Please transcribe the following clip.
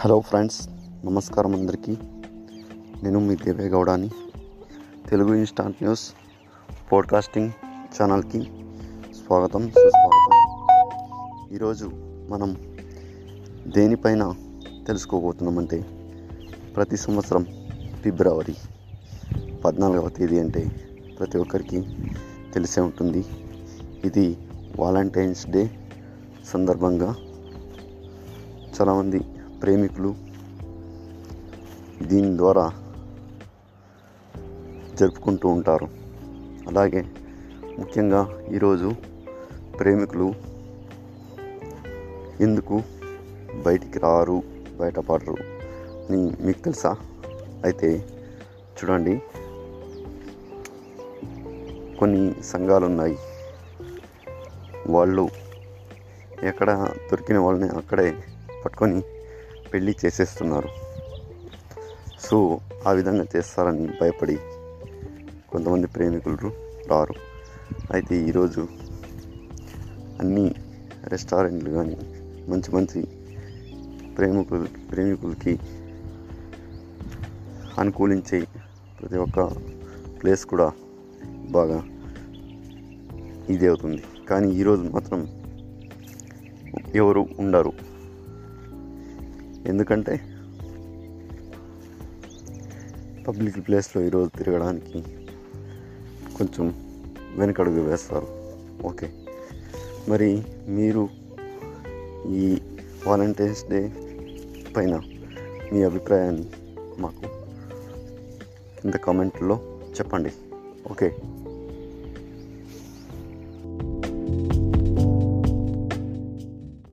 Hello friends నమస్కారం అందరికీ. నేను మీ దేవే గౌడాని. తెలుగు ఇన్స్టాంట్ న్యూస్ పోడ్కాస్టింగ్ ఛానల్కి స్వాగతం సుస్వాగతం. ఈరోజు మనం దేనిపైన తెలుసుకోబోతున్నామంటే ప్రతి సంవత్సరం ఫిబ్రవరి పద్నాలుగవ తేదీ అంటే ప్రతి ఒక్కరికి తెలిసే ఉంటుంది. ఇది వాలంటైన్స్ డే సందర్భంగా చాలామంది ప్రేమికులు దీని ద్వారా జరుపుకుంటూ ఉంటారు. అలాగే ముఖ్యంగా ఈరోజు ప్రేమికులు ఎందుకు బయటికి రారు బయటపడరు? అని మీకు తెలుసా? అయితే చూడండి. కొన్ని సంఘాలు ఉన్నాయి. వాళ్ళు ఎక్కడ దొరికిన వాళ్ళని అక్కడే పట్టుకొని పెళ్ళి చేసేస్తున్నారు. సో ఆ విధంగా చేస్తారని భయపడి కొంతమంది ప్రేమికులు రారు. అయితే ఈరోజు అన్ని రెస్టారెంట్లు కానీ మంచి మంచి ప్రేమికులు ప్రేమికులకి అనుకూలించే ప్రతి ఒక్క ప్లేస్ కూడా బాగా ఇది అవుతుంది కానీ ఈరోజు మాత్రం ఎవరు ఉండరు. ఎందుకంటే పబ్లిక్ ప్లేస్లో ఈరోజు తిరగడానికి కొంచెం వెనకడుగు వేస్తారు. ఓకే. మరి మీరు ఈ వాలంటైన్స్ డే పైన మీ అభిప్రాయాన్ని మాకు కింద కామెంట్లో చెప్పండి. ఓకే.